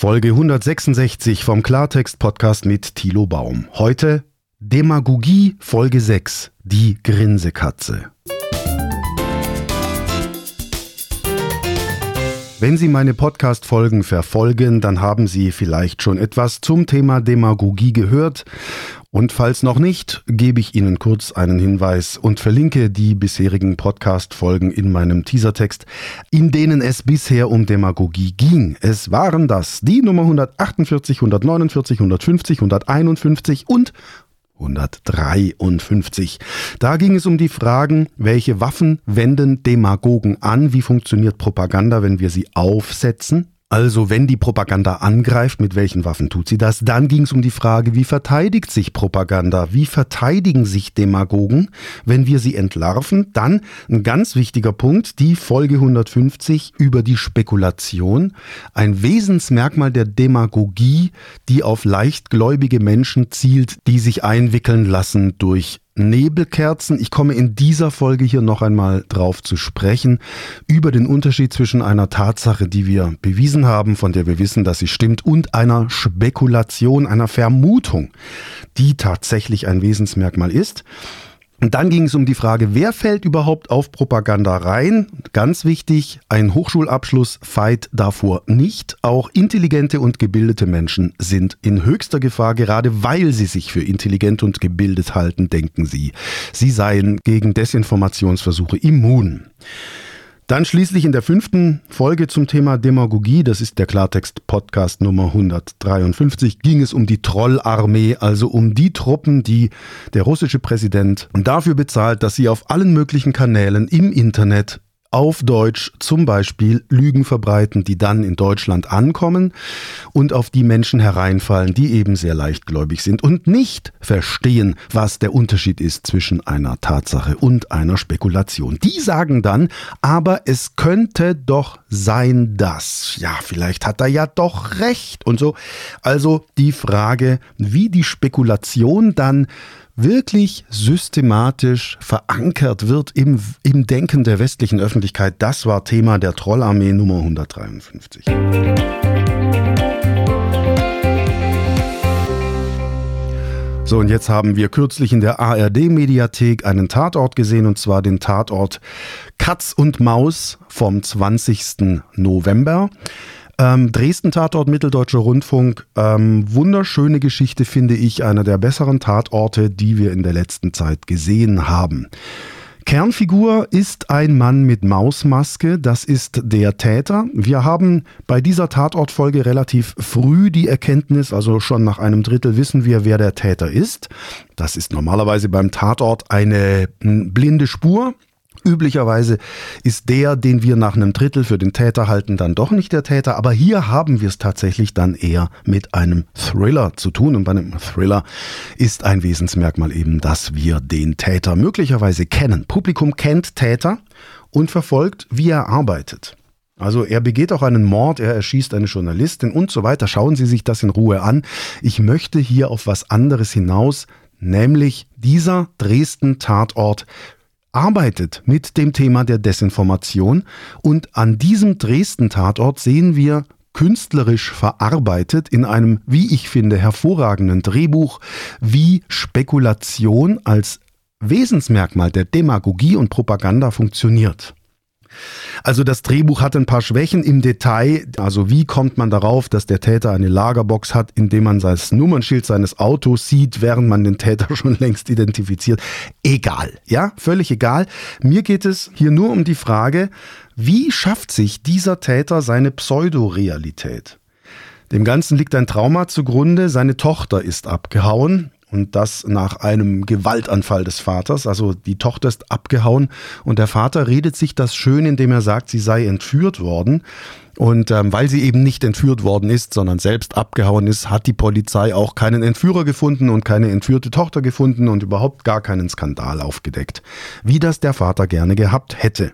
Folge 166 vom Klartext-Podcast mit Thilo Baum. Heute Demagogie Folge 6, die Grinsekatze. Wenn Sie meine Podcast-Folgen verfolgen, dann haben Sie vielleicht schon etwas zum Thema Demagogie gehört. Und falls noch nicht, gebe ich Ihnen kurz einen Hinweis und verlinke die bisherigen Podcast-Folgen in meinem Teasertext, in denen es bisher um Demagogie ging. Es waren das die Nummer 148, 149, 150, 151 und 153. Da ging es um die Fragen, welche Waffen wenden Demagogen an, wie funktioniert Propaganda, wenn wir sie aufsetzen, also wenn die Propaganda angreift, mit welchen Waffen tut sie das? Dann ging es um die Frage, wie verteidigt sich Propaganda? Wie verteidigen sich Demagogen, wenn wir sie entlarven? Dann ein ganz wichtiger Punkt, die Folge 150 über die Spekulation. Ein Wesensmerkmal der Demagogie, die auf leichtgläubige Menschen zielt, die sich einwickeln lassen durch Nebelkerzen. Ich komme in dieser Folge hier noch einmal drauf zu sprechen, über den Unterschied zwischen einer Tatsache, die wir bewiesen haben, von der wir wissen, dass sie stimmt, und einer Spekulation, einer Vermutung, die tatsächlich ein Wesensmerkmal ist. Und dann ging es um die Frage, wer fällt überhaupt auf Propaganda rein? Ganz wichtig, ein Hochschulabschluss feit davor nicht. Auch intelligente und gebildete Menschen sind in höchster Gefahr, gerade weil sie sich für intelligent und gebildet halten, denken sie. Sie seien gegen Desinformationsversuche immun. Dann schließlich in der fünften Folge zum Thema Demagogie, das ist der Klartext-Podcast Nummer 153, ging es um die Trollarmee, also um die Truppen, die der russische Präsident dafür bezahlt, dass sie auf allen möglichen Kanälen im Internet auf Deutsch zum Beispiel Lügen verbreiten, die dann in Deutschland ankommen und auf die Menschen hereinfallen, die eben sehr leichtgläubig sind und nicht verstehen, was der Unterschied ist zwischen einer Tatsache und einer Spekulation. Die sagen dann, aber es könnte doch sein, dass, ja, vielleicht hat er ja doch recht und so. Also die Frage, wie die Spekulation dann wirklich systematisch verankert wird im, im Denken der westlichen Öffentlichkeit, das war Thema der Trollarmee Nummer 153. So, und jetzt haben wir kürzlich in der ARD-Mediathek einen Tatort gesehen, und zwar den Tatort Katz und Maus vom 20. November. Ähm, Dresden Tatort Mitteldeutscher Rundfunk. Ähm, wunderschöne Geschichte finde ich, einer der besseren Tatorte, die wir in der letzten Zeit gesehen haben. Kernfigur ist ein Mann mit Mausmaske, das ist der Täter. Wir haben bei dieser Tatortfolge relativ früh die Erkenntnis, also schon nach einem Drittel wissen wir, wer der Täter ist. Das ist normalerweise beim Tatort eine blinde Spur. Üblicherweise ist der, den wir nach einem Drittel für den Täter halten, dann doch nicht der Täter. Aber hier haben wir es tatsächlich dann eher mit einem Thriller zu tun. Und bei einem Thriller ist ein Wesensmerkmal eben, dass wir den Täter möglicherweise kennen. Publikum kennt Täter und verfolgt, wie er arbeitet. Also er begeht auch einen Mord, er erschießt eine Journalistin und so weiter. Schauen Sie sich das in Ruhe an. Ich möchte hier auf was anderes hinaus, nämlich dieser Dresden-Tatort arbeitet mit dem Thema der Desinformation und an diesem Dresden-Tatort sehen wir künstlerisch verarbeitet in einem, wie ich finde, hervorragenden Drehbuch, wie Spekulation als Wesensmerkmal der Demagogie und Propaganda funktioniert. Also das Drehbuch hat ein paar Schwächen im Detail. Also wie kommt man darauf, dass der Täter eine Lagerbox hat, indem man das Nummernschild seines Autos sieht, während man den Täter schon längst identifiziert? Egal, ja, völlig egal. Mir geht es hier nur um die Frage, wie schafft sich dieser Täter seine Pseudorealität? Dem Ganzen liegt ein Trauma zugrunde. Seine Tochter ist abgehauen. Und das nach einem Gewaltanfall des Vaters. Also die Tochter ist abgehauen und der Vater redet sich das schön, indem er sagt, sie sei entführt worden. Und ähm, weil sie eben nicht entführt worden ist, sondern selbst abgehauen ist, hat die Polizei auch keinen Entführer gefunden und keine entführte Tochter gefunden und überhaupt gar keinen Skandal aufgedeckt, wie das der Vater gerne gehabt hätte.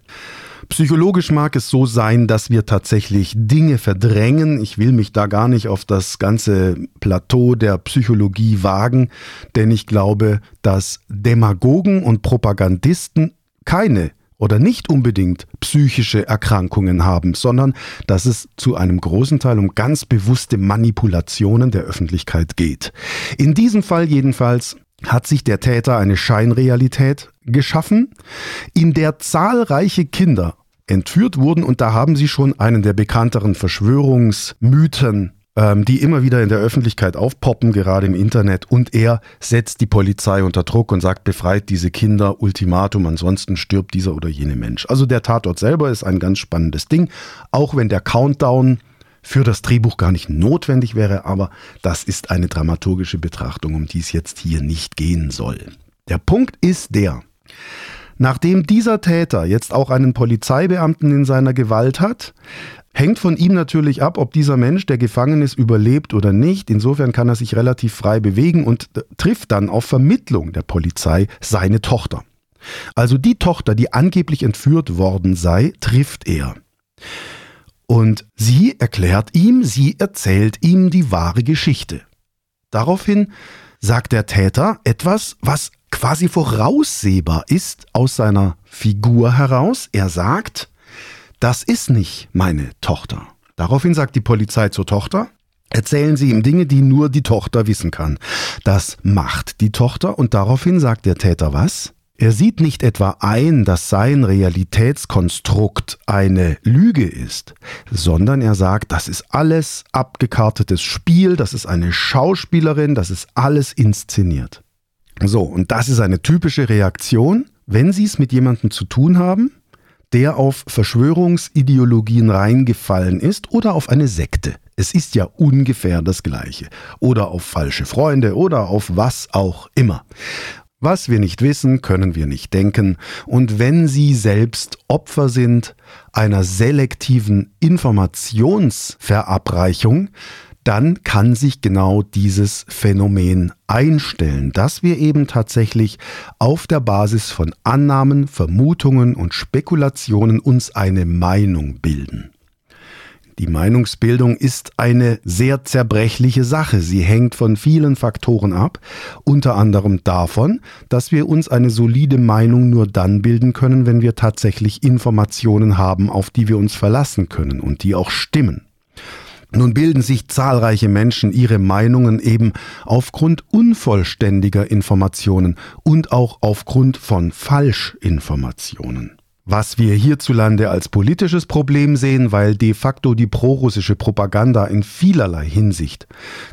Psychologisch mag es so sein, dass wir tatsächlich Dinge verdrängen. Ich will mich da gar nicht auf das ganze Plateau der Psychologie wagen, denn ich glaube, dass Demagogen und Propagandisten keine oder nicht unbedingt psychische Erkrankungen haben, sondern dass es zu einem großen Teil um ganz bewusste Manipulationen der Öffentlichkeit geht. In diesem Fall jedenfalls hat sich der Täter eine Scheinrealität geschaffen, in der zahlreiche Kinder entführt wurden und da haben sie schon einen der bekannteren Verschwörungsmythen ähm, die immer wieder in der Öffentlichkeit aufpoppen, gerade im Internet. Und er setzt die Polizei unter Druck und sagt, befreit diese Kinder, Ultimatum, ansonsten stirbt dieser oder jene Mensch. Also der Tatort selber ist ein ganz spannendes Ding, auch wenn der Countdown für das Drehbuch gar nicht notwendig wäre, aber das ist eine dramaturgische Betrachtung, um die es jetzt hier nicht gehen soll. Der Punkt ist der, nachdem dieser Täter jetzt auch einen Polizeibeamten in seiner Gewalt hat, Hängt von ihm natürlich ab, ob dieser Mensch, der gefangen ist, überlebt oder nicht. Insofern kann er sich relativ frei bewegen und trifft dann auf Vermittlung der Polizei seine Tochter. Also die Tochter, die angeblich entführt worden sei, trifft er. Und sie erklärt ihm, sie erzählt ihm die wahre Geschichte. Daraufhin sagt der Täter etwas, was quasi voraussehbar ist aus seiner Figur heraus. Er sagt, das ist nicht meine Tochter. Daraufhin sagt die Polizei zur Tochter, erzählen Sie ihm Dinge, die nur die Tochter wissen kann. Das macht die Tochter und daraufhin sagt der Täter was? Er sieht nicht etwa ein, dass sein Realitätskonstrukt eine Lüge ist, sondern er sagt, das ist alles abgekartetes Spiel, das ist eine Schauspielerin, das ist alles inszeniert. So, und das ist eine typische Reaktion, wenn Sie es mit jemandem zu tun haben, der auf Verschwörungsideologien reingefallen ist oder auf eine Sekte. Es ist ja ungefähr das gleiche. Oder auf falsche Freunde oder auf was auch immer. Was wir nicht wissen, können wir nicht denken. Und wenn Sie selbst Opfer sind einer selektiven Informationsverabreichung, dann kann sich genau dieses Phänomen einstellen, dass wir eben tatsächlich auf der Basis von Annahmen, Vermutungen und Spekulationen uns eine Meinung bilden. Die Meinungsbildung ist eine sehr zerbrechliche Sache. Sie hängt von vielen Faktoren ab, unter anderem davon, dass wir uns eine solide Meinung nur dann bilden können, wenn wir tatsächlich Informationen haben, auf die wir uns verlassen können und die auch stimmen. Nun bilden sich zahlreiche Menschen ihre Meinungen eben aufgrund unvollständiger Informationen und auch aufgrund von Falschinformationen was wir hierzulande als politisches Problem sehen, weil de facto die prorussische Propaganda in vielerlei Hinsicht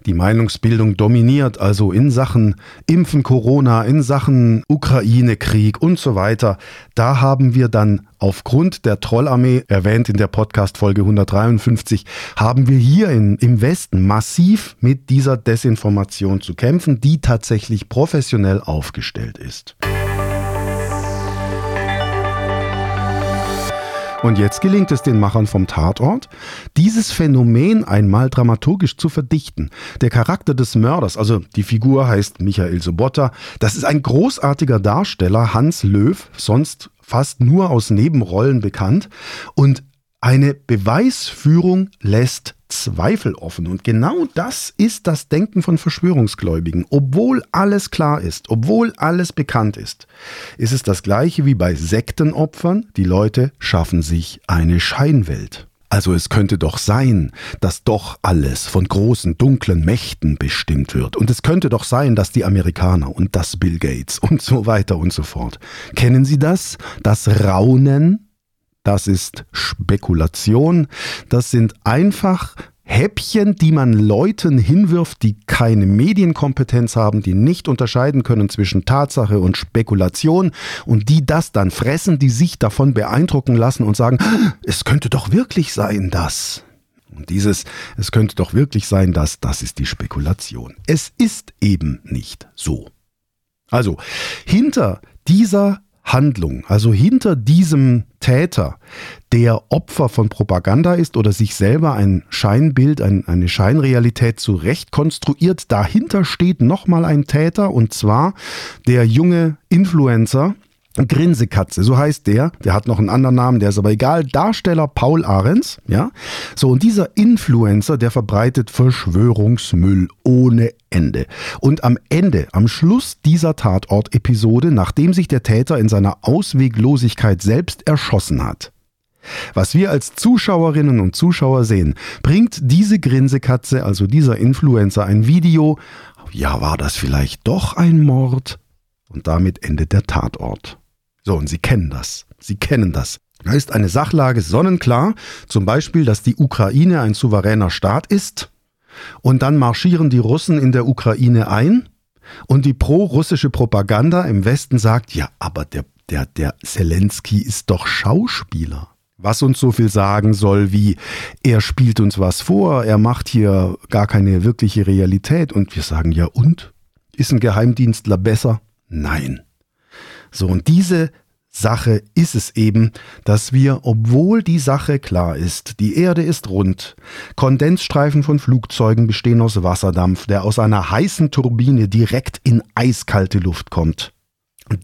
die Meinungsbildung dominiert, also in Sachen Impfen Corona, in Sachen Ukraine-Krieg und so weiter. Da haben wir dann aufgrund der Trollarmee, erwähnt in der Podcast-Folge 153, haben wir hier in, im Westen massiv mit dieser Desinformation zu kämpfen, die tatsächlich professionell aufgestellt ist. Und jetzt gelingt es den Machern vom Tatort, dieses Phänomen einmal dramaturgisch zu verdichten. Der Charakter des Mörders, also die Figur heißt Michael Sobotta, das ist ein großartiger Darsteller, Hans Löw, sonst fast nur aus Nebenrollen bekannt. Und eine Beweisführung lässt Zweifel offen. Und genau das ist das Denken von Verschwörungsgläubigen. Obwohl alles klar ist, obwohl alles bekannt ist, ist es das gleiche wie bei Sektenopfern. Die Leute schaffen sich eine Scheinwelt. Also es könnte doch sein, dass doch alles von großen dunklen Mächten bestimmt wird. Und es könnte doch sein, dass die Amerikaner und das Bill Gates und so weiter und so fort. Kennen Sie das? Das Raunen das ist Spekulation, das sind einfach Häppchen, die man Leuten hinwirft, die keine Medienkompetenz haben, die nicht unterscheiden können zwischen Tatsache und Spekulation und die das dann fressen, die sich davon beeindrucken lassen und sagen, es könnte doch wirklich sein, dass. Und dieses, es könnte doch wirklich sein, dass, das ist die Spekulation. Es ist eben nicht so. Also, hinter dieser Handlung, also hinter diesem Täter, der Opfer von Propaganda ist oder sich selber ein Scheinbild, ein, eine Scheinrealität zurecht konstruiert, dahinter steht nochmal ein Täter und zwar der junge Influencer, Grinsekatze, so heißt der. Der hat noch einen anderen Namen, der ist aber egal. Darsteller Paul Ahrens, ja. So, und dieser Influencer, der verbreitet Verschwörungsmüll ohne Ende. Und am Ende, am Schluss dieser Tatort-Episode, nachdem sich der Täter in seiner Ausweglosigkeit selbst erschossen hat, was wir als Zuschauerinnen und Zuschauer sehen, bringt diese Grinsekatze, also dieser Influencer, ein Video. Ja, war das vielleicht doch ein Mord? Und damit endet der Tatort. So, und Sie kennen das. Sie kennen das. Da ist eine Sachlage sonnenklar, zum Beispiel, dass die Ukraine ein souveräner Staat ist, und dann marschieren die Russen in der Ukraine ein, und die pro-russische Propaganda im Westen sagt, ja, aber der, der, der Zelensky ist doch Schauspieler. Was uns so viel sagen soll wie, er spielt uns was vor, er macht hier gar keine wirkliche Realität. Und wir sagen, ja und? Ist ein Geheimdienstler besser? Nein. So, und diese Sache ist es eben, dass wir, obwohl die Sache klar ist, die Erde ist rund, Kondensstreifen von Flugzeugen bestehen aus Wasserdampf, der aus einer heißen Turbine direkt in eiskalte Luft kommt.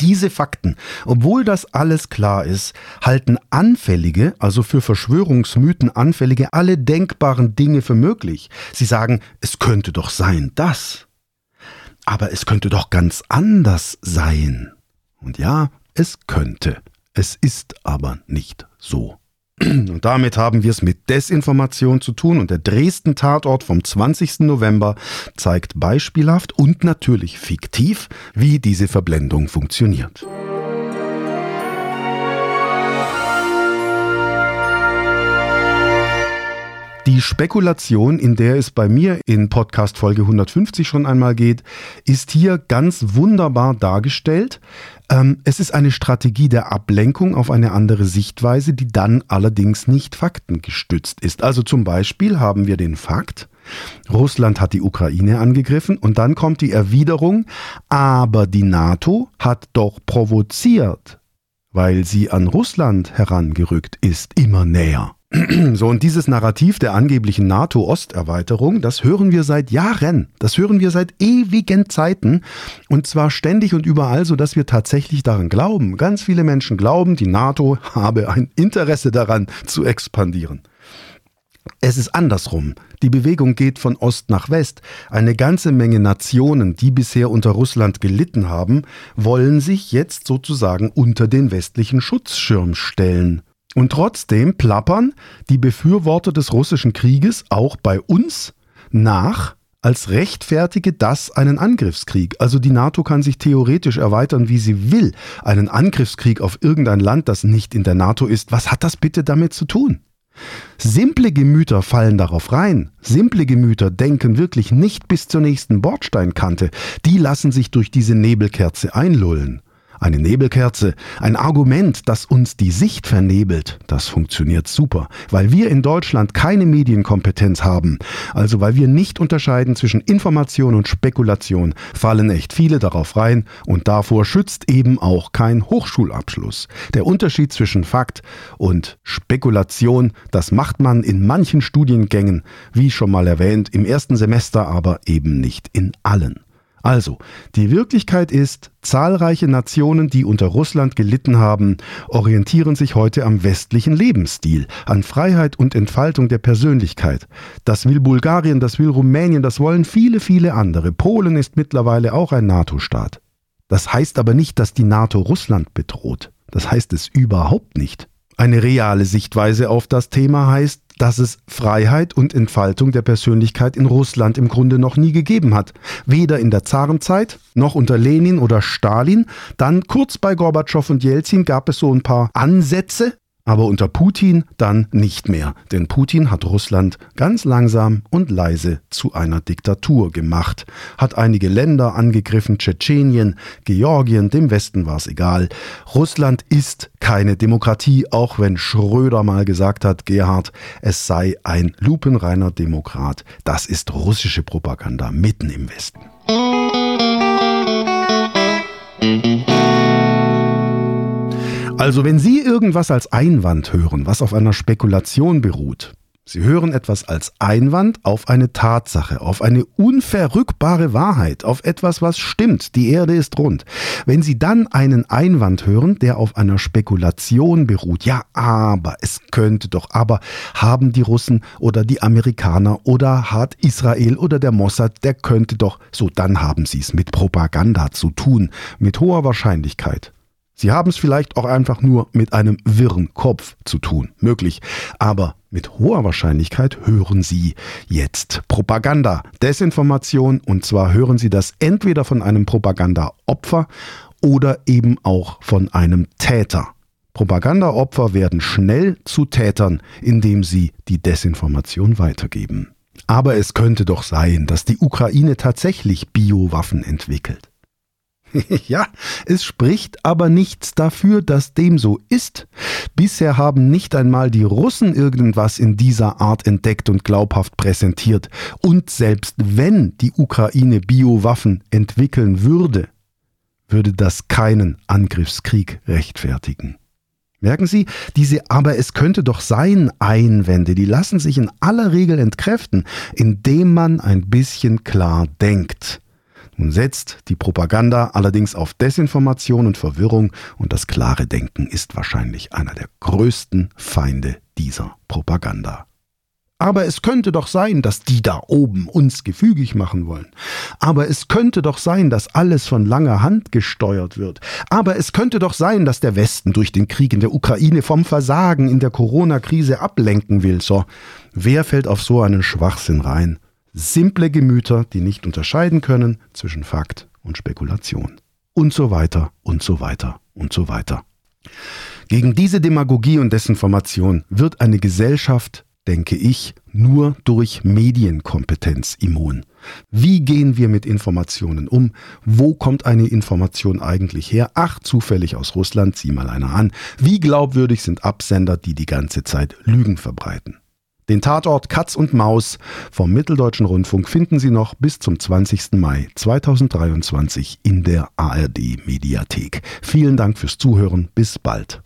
Diese Fakten, obwohl das alles klar ist, halten Anfällige, also für Verschwörungsmythen Anfällige, alle denkbaren Dinge für möglich. Sie sagen, es könnte doch sein, das. Aber es könnte doch ganz anders sein. Und ja, es könnte. Es ist aber nicht so. Und damit haben wir es mit Desinformation zu tun und der Dresden Tatort vom 20. November zeigt beispielhaft und natürlich fiktiv, wie diese Verblendung funktioniert. Die Spekulation, in der es bei mir in Podcast Folge 150 schon einmal geht, ist hier ganz wunderbar dargestellt. Ähm, es ist eine Strategie der Ablenkung auf eine andere Sichtweise, die dann allerdings nicht faktengestützt ist. Also zum Beispiel haben wir den Fakt, Russland hat die Ukraine angegriffen und dann kommt die Erwiderung, aber die NATO hat doch provoziert, weil sie an Russland herangerückt ist, immer näher. So, und dieses Narrativ der angeblichen NATO-Osterweiterung, das hören wir seit Jahren. Das hören wir seit ewigen Zeiten. Und zwar ständig und überall, sodass wir tatsächlich daran glauben. Ganz viele Menschen glauben, die NATO habe ein Interesse daran zu expandieren. Es ist andersrum. Die Bewegung geht von Ost nach West. Eine ganze Menge Nationen, die bisher unter Russland gelitten haben, wollen sich jetzt sozusagen unter den westlichen Schutzschirm stellen. Und trotzdem plappern die Befürworter des russischen Krieges auch bei uns nach, als rechtfertige das einen Angriffskrieg. Also die NATO kann sich theoretisch erweitern, wie sie will. Einen Angriffskrieg auf irgendein Land, das nicht in der NATO ist, was hat das bitte damit zu tun? Simple Gemüter fallen darauf rein. Simple Gemüter denken wirklich nicht bis zur nächsten Bordsteinkante. Die lassen sich durch diese Nebelkerze einlullen. Eine Nebelkerze, ein Argument, das uns die Sicht vernebelt, das funktioniert super, weil wir in Deutschland keine Medienkompetenz haben, also weil wir nicht unterscheiden zwischen Information und Spekulation, fallen echt viele darauf rein und davor schützt eben auch kein Hochschulabschluss. Der Unterschied zwischen Fakt und Spekulation, das macht man in manchen Studiengängen, wie schon mal erwähnt, im ersten Semester aber eben nicht in allen. Also, die Wirklichkeit ist, zahlreiche Nationen, die unter Russland gelitten haben, orientieren sich heute am westlichen Lebensstil, an Freiheit und Entfaltung der Persönlichkeit. Das will Bulgarien, das will Rumänien, das wollen viele, viele andere. Polen ist mittlerweile auch ein NATO-Staat. Das heißt aber nicht, dass die NATO Russland bedroht. Das heißt es überhaupt nicht. Eine reale Sichtweise auf das Thema heißt, dass es Freiheit und Entfaltung der Persönlichkeit in Russland im Grunde noch nie gegeben hat. Weder in der Zarenzeit noch unter Lenin oder Stalin. Dann kurz bei Gorbatschow und Jelzin gab es so ein paar Ansätze, aber unter Putin dann nicht mehr, denn Putin hat Russland ganz langsam und leise zu einer Diktatur gemacht, hat einige Länder angegriffen, Tschetschenien, Georgien, dem Westen war es egal. Russland ist keine Demokratie, auch wenn Schröder mal gesagt hat, Gerhard, es sei ein lupenreiner Demokrat. Das ist russische Propaganda mitten im Westen. Also wenn Sie irgendwas als Einwand hören, was auf einer Spekulation beruht, Sie hören etwas als Einwand auf eine Tatsache, auf eine unverrückbare Wahrheit, auf etwas, was stimmt. Die Erde ist rund. Wenn Sie dann einen Einwand hören, der auf einer Spekulation beruht, ja, aber es könnte doch, aber haben die Russen oder die Amerikaner oder hat Israel oder der Mossad, der könnte doch, so dann haben Sie es mit Propaganda zu tun, mit hoher Wahrscheinlichkeit. Sie haben es vielleicht auch einfach nur mit einem wirren Kopf zu tun, möglich. Aber mit hoher Wahrscheinlichkeit hören Sie jetzt Propaganda, Desinformation und zwar hören Sie das entweder von einem Propagandaopfer oder eben auch von einem Täter. Propagandaopfer werden schnell zu Tätern, indem sie die Desinformation weitergeben. Aber es könnte doch sein, dass die Ukraine tatsächlich Biowaffen entwickelt. ja, es spricht aber nichts dafür, dass dem so ist. Bisher haben nicht einmal die Russen irgendwas in dieser Art entdeckt und glaubhaft präsentiert. Und selbst wenn die Ukraine Biowaffen entwickeln würde, würde das keinen Angriffskrieg rechtfertigen. Merken Sie, diese aber es könnte doch sein Einwände, die lassen sich in aller Regel entkräften, indem man ein bisschen klar denkt. Nun setzt die Propaganda allerdings auf Desinformation und Verwirrung und das klare Denken ist wahrscheinlich einer der größten Feinde dieser Propaganda. Aber es könnte doch sein, dass die da oben uns gefügig machen wollen. Aber es könnte doch sein, dass alles von langer Hand gesteuert wird. Aber es könnte doch sein, dass der Westen durch den Krieg in der Ukraine vom Versagen in der Corona-Krise ablenken will. So, wer fällt auf so einen Schwachsinn rein? Simple Gemüter, die nicht unterscheiden können zwischen Fakt und Spekulation. Und so weiter und so weiter und so weiter. Gegen diese Demagogie und Desinformation wird eine Gesellschaft, denke ich, nur durch Medienkompetenz immun. Wie gehen wir mit Informationen um? Wo kommt eine Information eigentlich her? Ach, zufällig aus Russland, sieh mal einer an. Wie glaubwürdig sind Absender, die die ganze Zeit Lügen verbreiten? Den Tatort Katz und Maus vom Mitteldeutschen Rundfunk finden Sie noch bis zum 20. Mai 2023 in der ARD Mediathek. Vielen Dank fürs Zuhören. Bis bald.